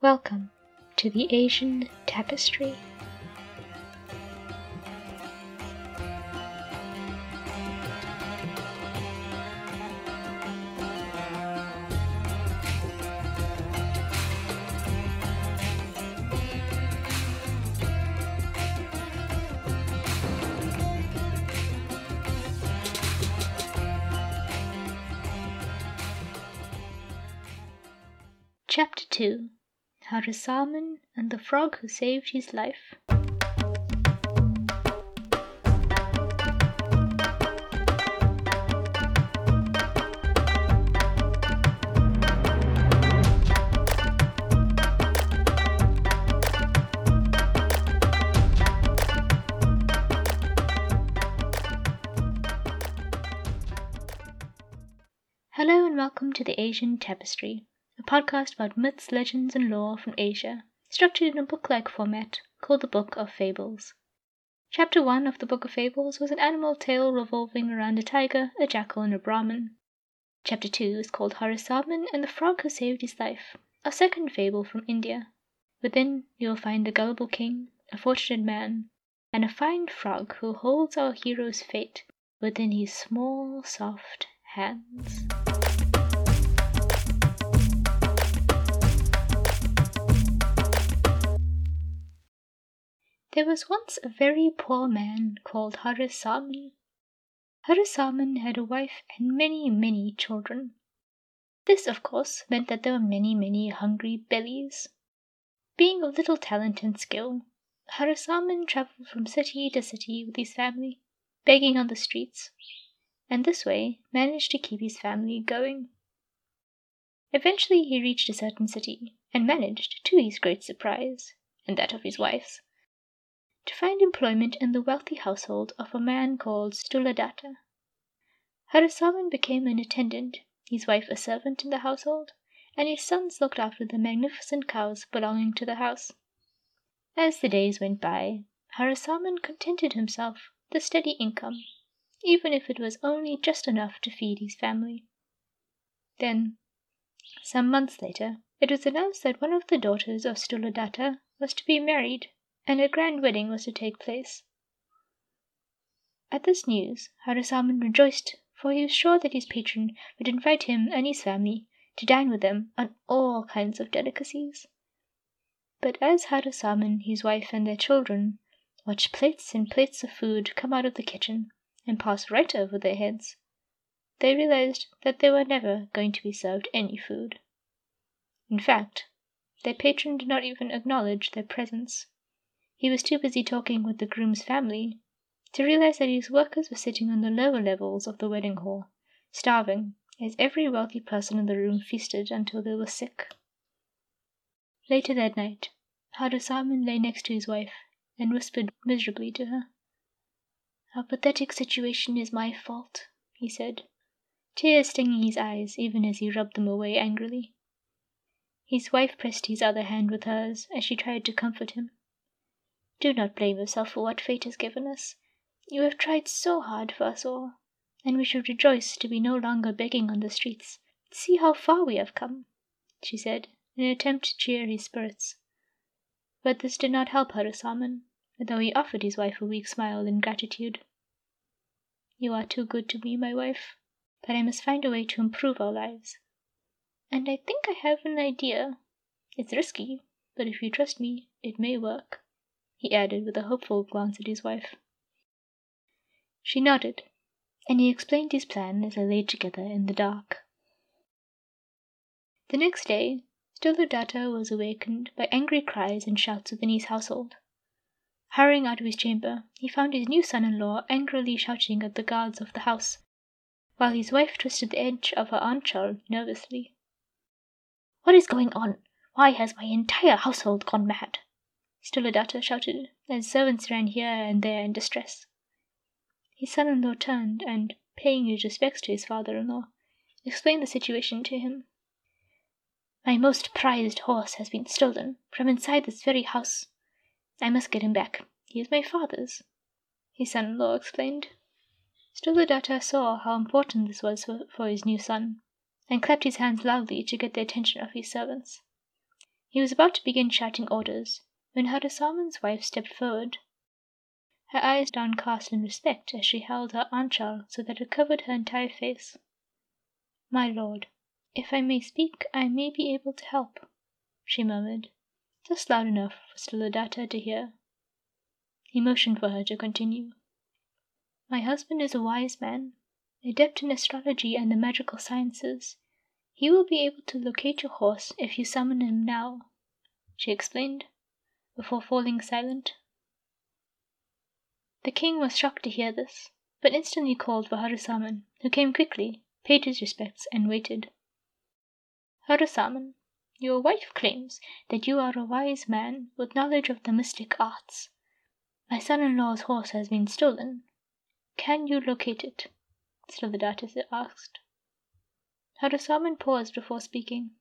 Welcome to the Asian Tapestry. Chapter 2 Harisarman and the Frog Who Saved His Life. Hello and welcome to the Asian Tapestry, a podcast about myths, legends, and lore from Asia, structured in a book like format called the Book of Fables. Chapter 1 of the Book of Fables was an animal tale revolving around a tiger, a jackal, and a Brahmin. Chapter 2 is called Harisarman and the Frog Who Saved His Life, a second fable from India. Within, you will find a gullible king, a fortunate man, and a fine frog who holds our hero's fate within his small, soft hands. There was once a very poor man called Harisarman. Harisarman had a wife and many, many children. This, of course, meant that there were many, many hungry bellies. Being of little talent and skill, Harisarman traveled from city to city with his family, begging on the streets, and this way managed to keep his family going. Eventually he reached a certain city, and managed, to his great surprise, and that of his wife's, to find employment in the wealthy household of a man called Sthuladatta. Harisarman became an attendant, his wife a servant in the household, and his sons looked after the magnificent cows belonging to the house. As the days went by, Harisarman contented himself with a steady income, even if it was only just enough to feed his family. Then, some months later, it was announced that one of the daughters of Sthuladatta was to be married and a grand wedding was to take place. At this news, Harisarman rejoiced, for he was sure that his patron would invite him and his family to dine with them on all kinds of delicacies. But as Harisarman, his wife, and their children watched plates and plates of food come out of the kitchen and pass right over their heads, they realized that they were never going to be served any food. In fact, their patron did not even acknowledge their presence. He was too busy talking with the groom's family to realize that his workers were sitting on the lower levels of the wedding hall, starving, as every wealthy person in the room feasted until they were sick. Later that night, Harisarman lay next to his wife and whispered miserably to her. Our pathetic situation is my fault, he said, tears stinging his eyes even as he rubbed them away angrily. His wife pressed his other hand with hers as she tried to comfort him. Do not blame yourself for what fate has given us. You have tried so hard for us all, and we should rejoice to be no longer begging on the streets. See how far we have come, she said, in an attempt to cheer his spirits. But this did not help Harisarman, though he offered his wife a weak smile in gratitude. You are too good to me, my wife, but I must find a way to improve our lives. And I think I have an idea. It's risky, but if you trust me, it may work he added with a hopeful glance at his wife. She nodded, and he explained his plan as they lay together in the dark. The next day, Sthuladatta was awakened by angry cries and shouts within his household. Hurrying out of his chamber, he found his new son in law angrily shouting at the guards of the house, while his wife twisted the edge of her anchal nervously. What is going on? Why has my entire household gone mad? Sthuladatta shouted, and servants ran here and there in distress. His son in law turned and, paying his respects to his father in law, explained the situation to him. My most prized horse has been stolen from inside this very house. I must get him back. He is my father's, his son in law explained. Sthuladatta saw how important this was for, for his new son, and clapped his hands loudly to get the attention of his servants. He was about to begin shouting orders when Harisarman's wife stepped forward, her eyes downcast in respect as she held her anchal so that it covered her entire face. My lord, if I may speak, I may be able to help, she murmured, just loud enough for Stiladatta to hear. He motioned for her to continue. My husband is a wise man, adept in astrology and the magical sciences. He will be able to locate your horse if you summon him now, she explained, before falling silent. The king was shocked to hear this, but instantly called for Harisarman, who came quickly, paid his respects, and waited. Harisarman, your wife claims that you are a wise man with knowledge of the mystic arts. My son in law's horse has been stolen. Can you locate it? Stiladatta asked. Harisarman paused before speaking.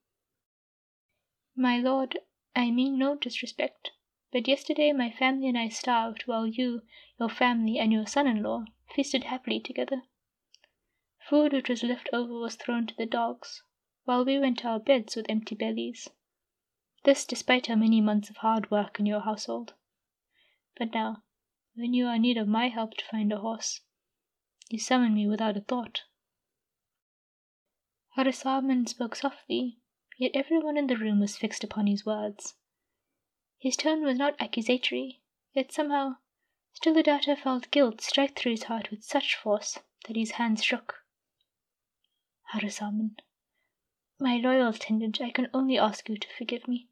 My lord, I mean no disrespect, but yesterday my family and I starved while you, your family, and your son in law feasted happily together. Food which was left over was thrown to the dogs, while we went to our beds with empty bellies. This despite our many months of hard work in your household. But now, when you are in need of my help to find a horse, you summon me without a thought. Harisarman spoke softly, yet everyone in the room was fixed upon his words. His tone was not accusatory, yet somehow Stiladatta felt guilt strike through his heart with such force that his hands shook. Harisarman, my loyal attendant, I can only ask you to forgive me.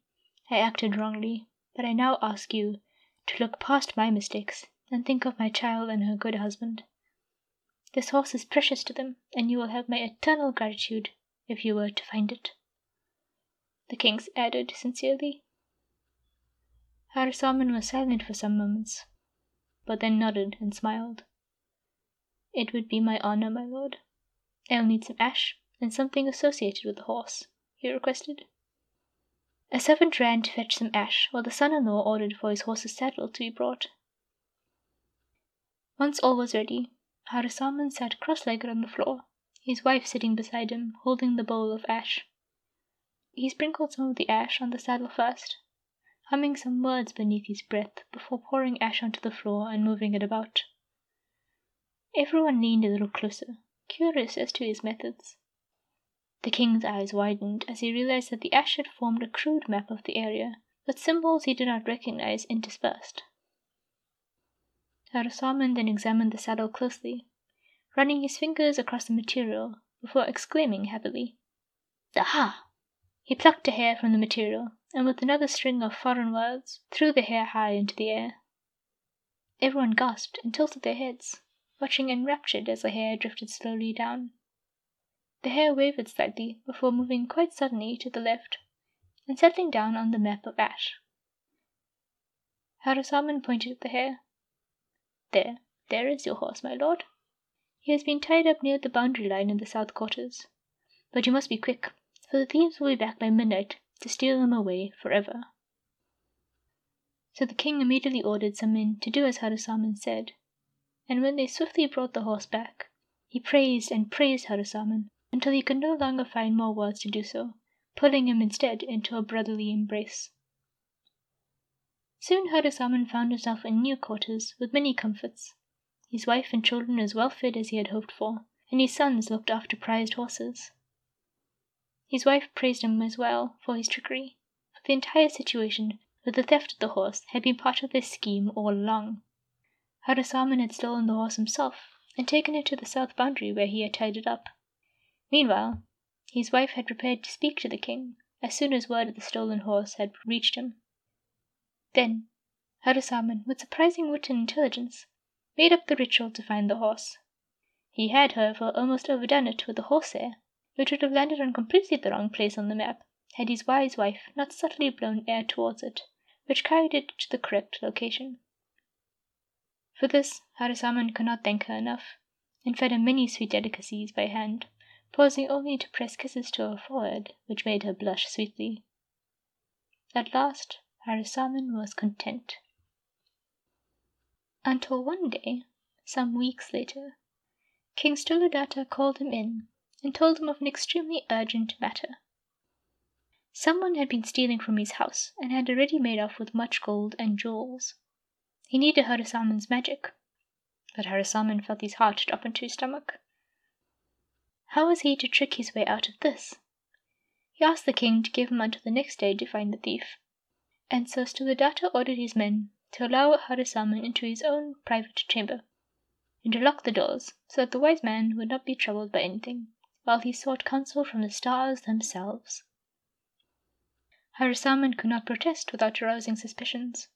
I acted wrongly, but I now ask you to look past my mistakes and think of my child and her good husband. This horse is precious to them, and you will have my eternal gratitude if you were to find it. The king added sincerely. Harisarman was silent for some moments, but then nodded and smiled. It would be my honor, my lord. I'll need some ash and something associated with the horse, he requested. A servant ran to fetch some ash, while the son in law ordered for his horse's saddle to be brought. Once all was ready, Harisarman sat cross legged on the floor, his wife sitting beside him, holding the bowl of ash. He sprinkled some of the ash on the saddle first, humming some words beneath his breath before pouring ash onto the floor and moving it about. Everyone leaned a little closer, curious as to his methods. The king's eyes widened as he realized that the ash had formed a crude map of the area, with symbols he did not recognize interspersed. Harisarman then examined the saddle closely, running his fingers across the material before exclaiming happily, Aha! He plucked a hair from the material, and with another string of foreign words, threw the hair high into the air. Everyone gasped and tilted their heads, watching enraptured as the hair drifted slowly down. The hair wavered slightly before moving quite suddenly to the left and settling down on the map of ash. Harisarman pointed at the hair. There, there is your horse, my lord. He has been tied up near the boundary line in the south quarters. But you must be quick, for the thieves will be back by midnight to steal them away forever. So the king immediately ordered some men to do as Harisarman said, and when they swiftly brought the horse back, he praised and praised Harisarman until he could no longer find more words to do so, pulling him instead into a brotherly embrace. Soon Harisarman found himself in new quarters with many comforts. His wife and children as well fed as he had hoped for, and his sons looked after prized horses. His wife praised him as well for his trickery, for the entire situation with the theft of the horse had been part of their scheme all along. Harisarman had stolen the horse himself and taken it to the south boundary where he had tied it up. Meanwhile, his wife had prepared to speak to the king as soon as word of the stolen horse had reached him. Then, Harisarman, with surprising wit and intelligence, made up the ritual to find the horse. He had, however, almost overdone it with the horsehair, which would have landed on completely the wrong place on the map had his wise wife not subtly blown air towards it, which carried it to the correct location. For this, Harisarman could not thank her enough, and fed her many sweet delicacies by hand pausing only to press kisses to her forehead, which made her blush sweetly. At last, Harisarman was content. Until one day, some weeks later, King Stiladatta called him in and told him of an extremely urgent matter. Someone had been stealing from his house and had already made off with much gold and jewels. He needed Harisarman's magic, but Harisarman felt his heart drop into his stomach. How was he to trick his way out of this? He asked the king to give him until the next day to find the thief, and so Stiladatta ordered his men to allow Harisarman into his own private chamber, and to lock the doors so that the wise man would not be troubled by anything, while he sought counsel from the stars themselves. Harisarman could not protest without arousing suspicions,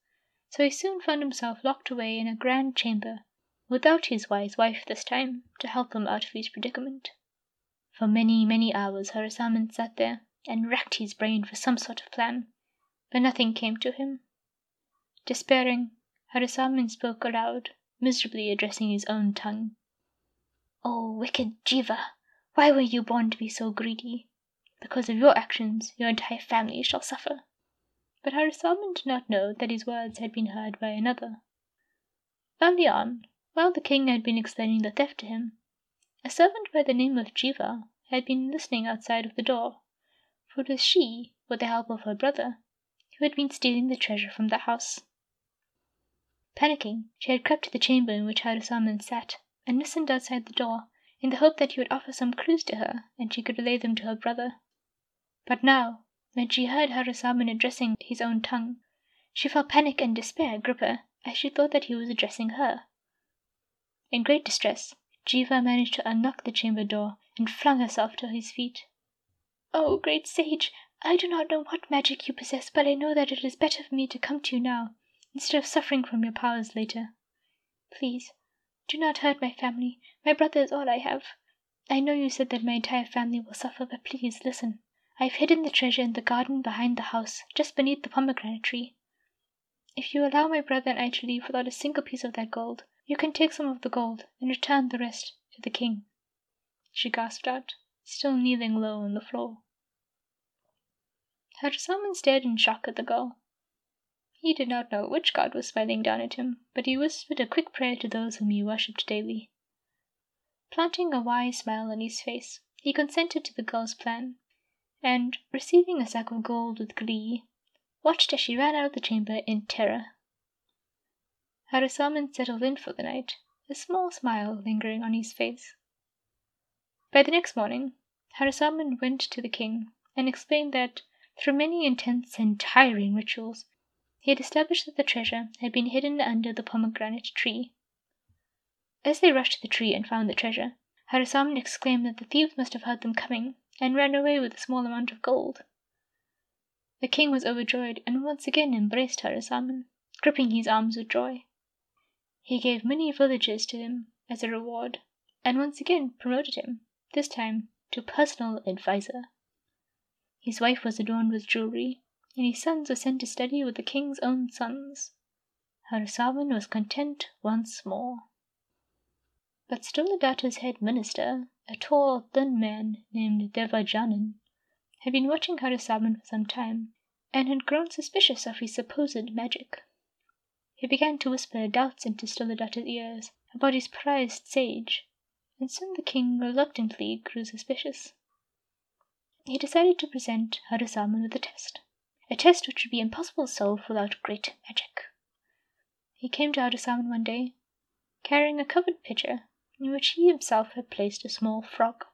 so he soon found himself locked away in a grand chamber, without his wise wife this time to help him out of his predicament. For many, many hours Harisarman sat there and racked his brain for some sort of plan, but nothing came to him. Despairing, Harisarman spoke aloud, miserably addressing his own tongue. Oh, wicked Jiva! Why were you born to be so greedy? Because of your actions, your entire family shall suffer. But Harisarman did not know that his words had been heard by another. Early on, while the king had been explaining the theft to him, a servant by the name of Jiva had been listening outside of the door, for it was she, with the help of her brother, who had been stealing the treasure from the house. Panicking, she had crept to the chamber in which Harisarman sat, and listened outside the door, in the hope that he would offer some clues to her, and she could relay them to her brother. But now, when she heard Harisarman addressing his own tongue, she felt panic and despair grip her as she thought that he was addressing her. In great distress, Jiva managed to unlock the chamber door and flung herself to his feet. Oh, great sage, I do not know what magic you possess, but I know that it is better for me to come to you now, instead of suffering from your powers later. Please, do not hurt my family. My brother is all I have. I know you said that my entire family will suffer, but please listen. I've hidden the treasure in the garden behind the house, just beneath the pomegranate tree. If you allow my brother and I to leave without a single piece of that gold, you can take some of the gold and return the rest to the king. She gasped out, still kneeling low on the floor. Harisarman stared in shock at the girl. He did not know which god was smiling down at him, but he whispered a quick prayer to those whom he worshipped daily. Planting a wise smile on his face, he consented to the girl's plan and, receiving a sack of gold with glee, watched as she ran out of the chamber in terror. Harisarman settled in for the night, a small smile lingering on his face. By the next morning, Harisarman went to the king and explained that, through many intense and tiring rituals, he had established that the treasure had been hidden under the pomegranate tree. As they rushed to the tree and found the treasure, Harisarman exclaimed that the thieves must have heard them coming and ran away with a small amount of gold. The king was overjoyed and once again embraced Harisarman, gripping his arms with joy. He gave many villages to him as a reward, and once again promoted him, this time to personal adviser. His wife was adorned with jewelry, and his sons were sent to study with the king's own sons. Harisarman was content once more. But Stiladatta's head minister, a tall, thin man named Devajanan, had been watching Harisarman for some time, and had grown suspicious of his supposed magic. He began to whisper doubts into Stiladatta's ears about his prized sage, and soon the king reluctantly grew suspicious. He decided to present Harisarman with a test, a test which would be impossible to solve without great magic. He came to Harisarman one day, carrying a covered pitcher in which he himself had placed a small frog.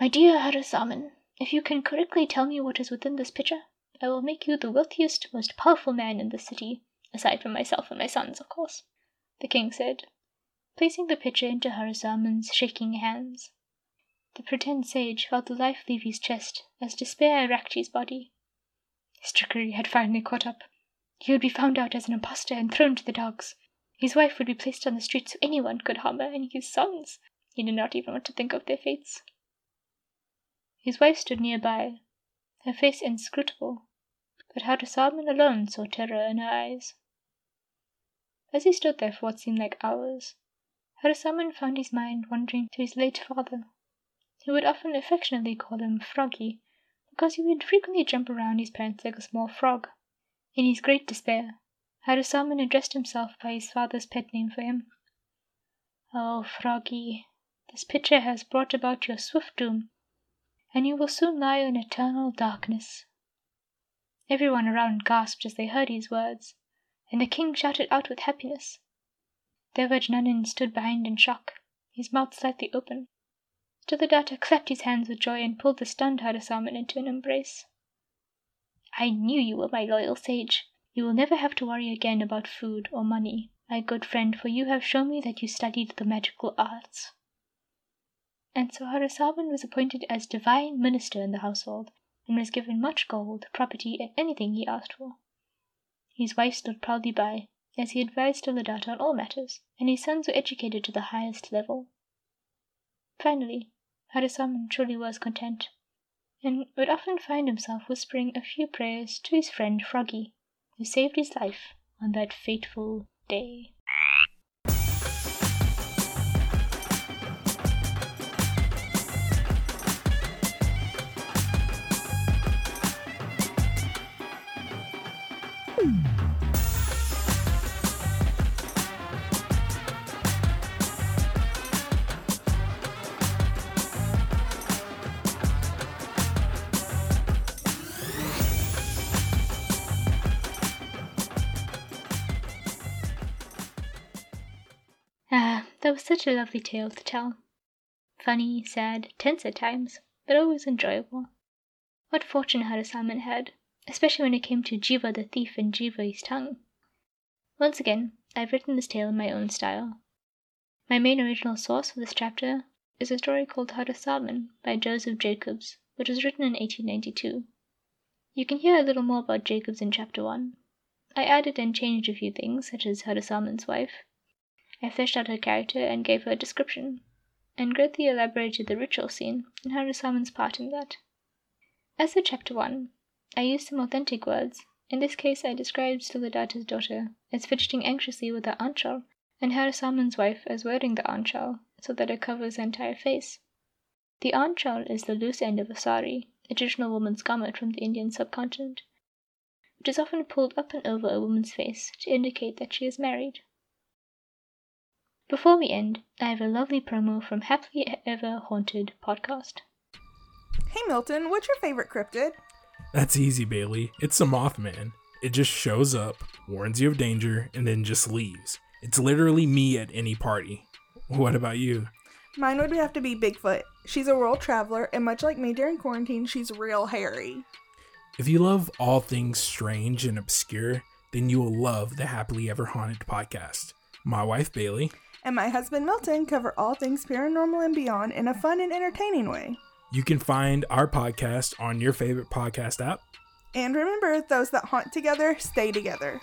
My dear Harisarman, if you can correctly tell me what is within this pitcher, I will make you the wealthiest, most powerful man in the city, aside from myself and my sons, of course, the king said, placing the pitcher into Harisarman's shaking hands. The pretend sage felt the life leave his chest as despair racked his body. His trickery had finally caught up. He would be found out as an impostor and thrown to the dogs. His wife would be placed on the street so anyone could harm her, and his sons, he did not even want to think of their fates. His wife stood near by, her face inscrutable, but Harisarman alone saw terror in her eyes. As he stood there for what seemed like hours, Harisarman found his mind wandering to his late father. who would often affectionately call him Froggy, because he would frequently jump around his parents like a small frog. In his great despair, Harisarman addressed himself by his father's pet name for him. Oh, Froggy, this pitcher has brought about your swift doom, and you will soon lie in eternal darkness. Everyone around gasped as they heard these words, and the king shouted out with happiness. Devajnanan stood behind in shock, his mouth slightly open. Stiladatta clapped his hands with joy and pulled the stunned Harisarman into an embrace. I knew you were my loyal sage. You will never have to worry again about food or money, my good friend, for you have shown me that you studied the magical arts. And so Harisarman was appointed as divine minister in the household, and was given much gold, property, and anything he asked for. His wife stood proudly by, as he advised Stiladatta on all matters, and his sons were educated to the highest level. Finally, Harisarman truly was content, and would often find himself whispering a few prayers to his friend Froggy, who saved his life on that fateful day. That was such a lovely tale to tell. Funny, sad, tense at times, but always enjoyable. What fortune Harisarman had, especially when it came to Jiva the thief and Jiva his tongue. Once again, I've written this tale in my own style. My main original source for this chapter is a story called Harisarman by Joseph Jacobs, which was written in 1892. You can hear a little more about Jacobs in chapter 1. I added and changed a few things, such as Harisarman's wife, I fished out her character and gave her a description, and greatly elaborated the ritual scene and Harisarman's part in that. As for chapter 1, I used some authentic words. In this case I described Stiladatta's daughter as fidgeting anxiously with her anchal, and Harisarman's wife as wearing the anchal so that it covers her entire face. The anchal is the loose end of a sari, a traditional woman's garment from the Indian subcontinent, which is often pulled up and over a woman's face to indicate that she is married. Before we end, I have a lovely promo from Happily Ever Haunted podcast. Hey Milton, what's your favorite cryptid? That's easy, Bailey. It's a Mothman. It just shows up, warns you of danger, and then just leaves. It's literally me at any party. What about you? Mine would have to be Bigfoot. She's a world traveler, and much like me during quarantine, she's real hairy. If you love all things strange and obscure, then you will love the Happily Ever Haunted podcast. My wife, Bailey, and my husband Milton cover all things paranormal and beyond in a fun and entertaining way. You can find our podcast on your favorite podcast app. And remember, those that haunt together stay together.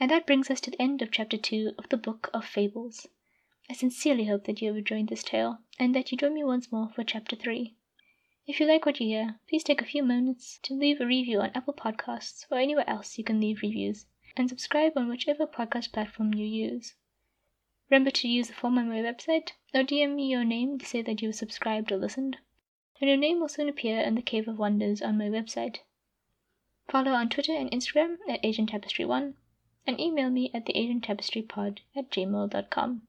And that brings us to the end of chapter 2 of the Book of Fables. I sincerely hope that you have enjoyed this tale, and that you join me once more for chapter 3. If you like what you hear, please take a few moments to leave a review on Apple Podcasts or anywhere else you can leave reviews, and subscribe on whichever podcast platform you use. Remember to use the form on my website or DM me your name to say that you have subscribed or listened, and your name will soon appear in the Cave of Wonders on my website. Follow on Twitter and Instagram at Asian Tapestry One, and email me at the Asian Tapestry Pod at gmail.com.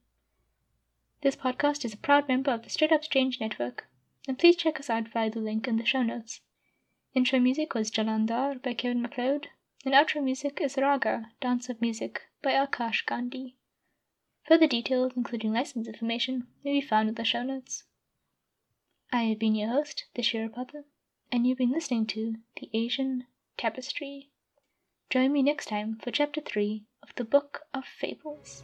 This podcast is a proud member of the Straight Up Strange Network and please check us out via the link in the show notes. Intro music was Jalandhar by Kevin MacLeod, and outro music is Raga, Dance of Music by Aakash Gandhi. Further details, including license information, may be found in the show notes. I have been your host, the Shirapata, and you've been listening to The Asian Tapestry. Join me next time for Chapter 3 of the Book of Fables.